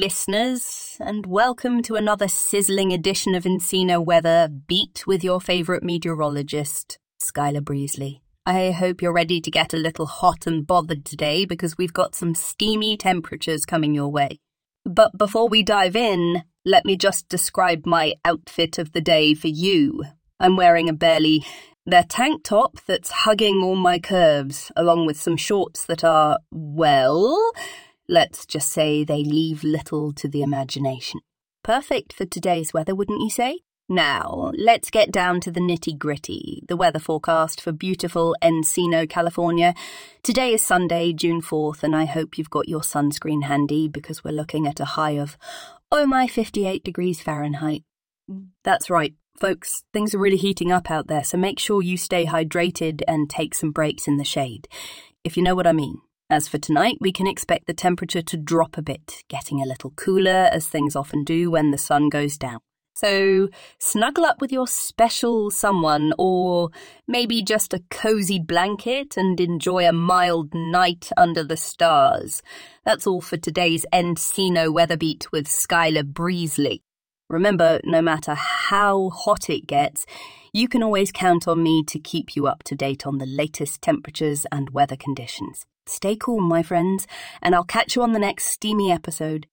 listeners, and welcome to another sizzling edition of Encino Weather Beat with your favourite meteorologist, Skyler Breezly. I hope you're ready to get a little hot and bothered today because we've got some steamy temperatures coming your way. But before we dive in, let me just describe my outfit of the day for you. I'm wearing a barely there tank top that's hugging all my curves, along with some shorts that are, well, let's just say they leave little to the imagination. Perfect for today's weather, wouldn't you say? Now, let's get down to the nitty gritty, the weather forecast for beautiful Encino, California. Today is Sunday, June 4th, and I hope you've got your sunscreen handy because we're looking at a high of, oh my, 58 degrees Fahrenheit. That's right, folks, things are really heating up out there, so make sure you stay hydrated and take some breaks in the shade, if you know what I mean. As for tonight, we can expect the temperature to drop a bit, getting a little cooler as things often do when the sun goes down. So snuggle up with your special someone, or maybe just a cozy blanket and enjoy a mild night under the stars. That's all for today's Encino Weather Beat with Skyler Breezly. Remember, no matter how hot it gets, you can always count on me to keep you up to date on the latest temperatures and weather conditions. Stay cool, my friends, and I'll catch you on the next steamy episode.